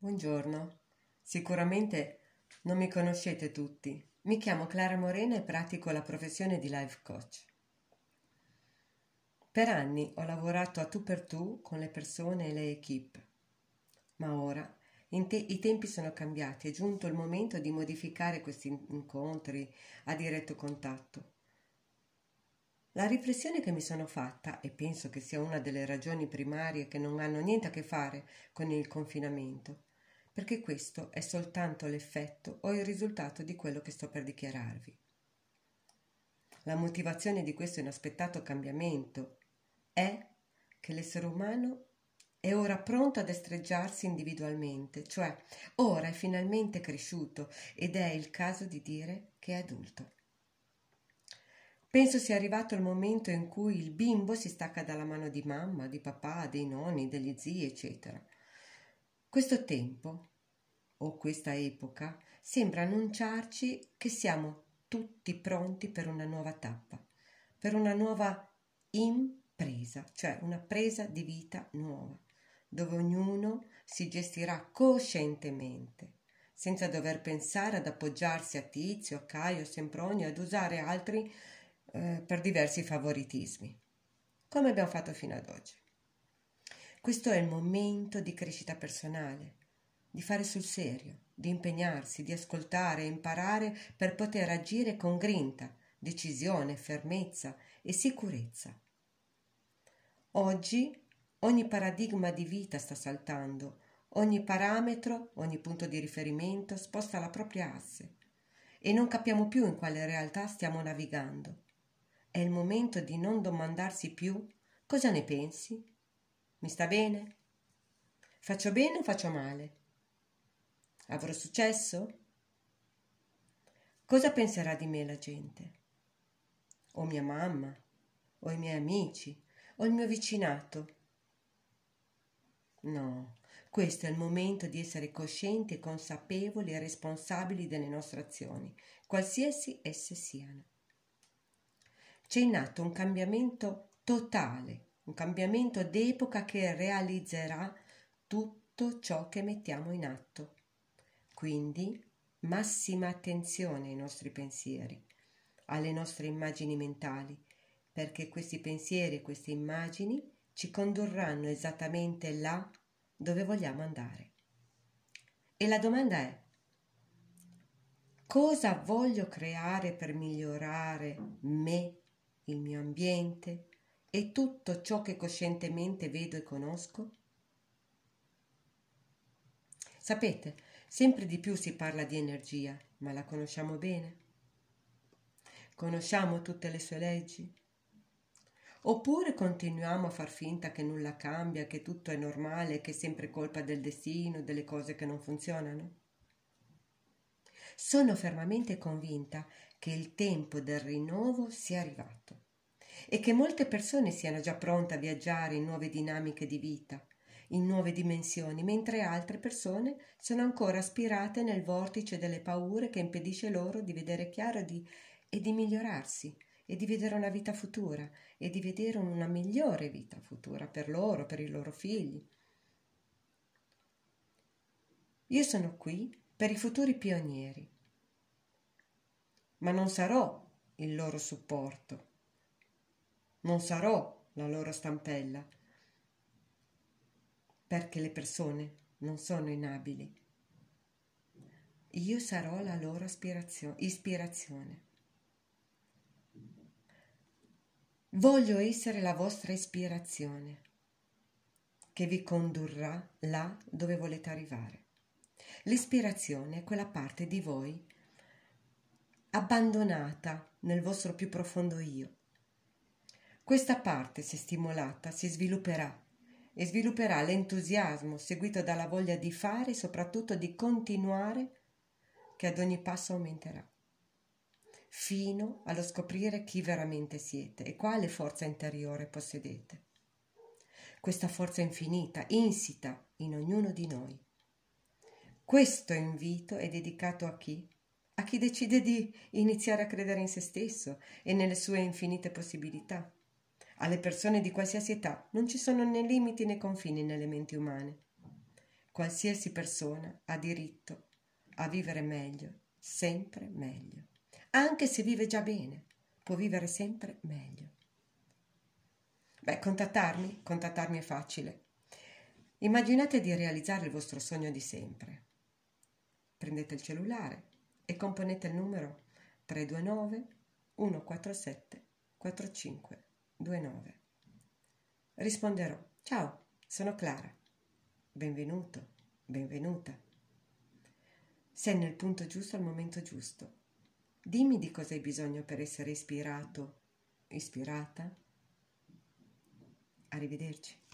Buongiorno. Sicuramente non mi conoscete tutti. Mi chiamo Clara Morena e pratico la professione di life coach. Per anni ho lavorato a tu per tu con le persone e le equip, ma ora te- i tempi sono cambiati, è giunto il momento di modificare questi incontri a diretto contatto. La riflessione che mi sono fatta, e penso che sia una delle ragioni primarie che non hanno niente a che fare con il confinamento, perché questo è soltanto l'effetto o il risultato di quello che sto per dichiararvi. La motivazione di questo inaspettato cambiamento è che l'essere umano è ora pronto ad estreggiarsi individualmente, cioè ora è finalmente cresciuto ed è il caso di dire che è adulto. Penso sia arrivato il momento in cui il bimbo si stacca dalla mano di mamma, di papà, dei nonni, degli zii, eccetera. Questo tempo, o questa epoca, sembra annunciarci che siamo tutti pronti per una nuova tappa, per una nuova impresa, cioè una presa di vita nuova, dove ognuno si gestirà coscientemente, senza dover pensare ad appoggiarsi a Tizio, a Caio, a Sempronio, ad usare altri eh, per diversi favoritismi, come abbiamo fatto fino ad oggi. Questo è il momento di crescita personale, di fare sul serio, di impegnarsi, di ascoltare e imparare per poter agire con grinta, decisione, fermezza e sicurezza. Oggi ogni paradigma di vita sta saltando, ogni parametro, ogni punto di riferimento sposta la propria asse e non capiamo più in quale realtà stiamo navigando. È il momento di non domandarsi più cosa ne pensi? Mi sta bene? Faccio bene o faccio male? Avrò successo? Cosa penserà di me la gente? O mia mamma? O i miei amici? O il mio vicinato? No, questo è il momento di essere coscienti e consapevoli e responsabili delle nostre azioni, qualsiasi esse siano c'è in atto un cambiamento totale, un cambiamento d'epoca che realizzerà tutto ciò che mettiamo in atto. Quindi massima attenzione ai nostri pensieri, alle nostre immagini mentali, perché questi pensieri e queste immagini ci condurranno esattamente là dove vogliamo andare. E la domanda è, cosa voglio creare per migliorare me il mio ambiente e tutto ciò che coscientemente vedo e conosco? Sapete, sempre di più si parla di energia, ma la conosciamo bene? Conosciamo tutte le sue leggi? Oppure continuiamo a far finta che nulla cambia, che tutto è normale, che è sempre colpa del destino, delle cose che non funzionano? Sono fermamente convinta che il tempo del rinnovo sia arrivato e che molte persone siano già pronte a viaggiare in nuove dinamiche di vita, in nuove dimensioni, mentre altre persone sono ancora aspirate nel vortice delle paure che impedisce loro di vedere chiaro di, e di migliorarsi e di vedere una vita futura e di vedere una migliore vita futura per loro, per i loro figli. Io sono qui per i futuri pionieri, ma non sarò il loro supporto non sarò la loro stampella, perché le persone non sono inabili. Io sarò la loro ispirazione. Voglio essere la vostra ispirazione che vi condurrà là dove volete arrivare. L'ispirazione è quella parte di voi abbandonata nel vostro più profondo io, questa parte, se stimolata, si svilupperà e svilupperà l'entusiasmo seguito dalla voglia di fare e soprattutto di continuare che ad ogni passo aumenterà, fino allo scoprire chi veramente siete e quale forza interiore possedete. Questa forza infinita, insita in ognuno di noi. Questo invito è dedicato a chi? A chi decide di iniziare a credere in se stesso e nelle sue infinite possibilità alle persone di qualsiasi età non ci sono né limiti né confini nelle menti umane. qualsiasi persona ha diritto a vivere meglio, sempre meglio. Anche se vive già bene, può vivere sempre meglio. Beh, contattarmi? Contattarmi è facile. Immaginate di realizzare il vostro sogno di sempre. Prendete il cellulare e componete il numero 329 147 4529. Risponderò, ciao, sono Clara. Benvenuto, benvenuta. Sei nel punto giusto al momento giusto. Dimmi di cosa hai bisogno per essere ispirato, ispirata. Arrivederci.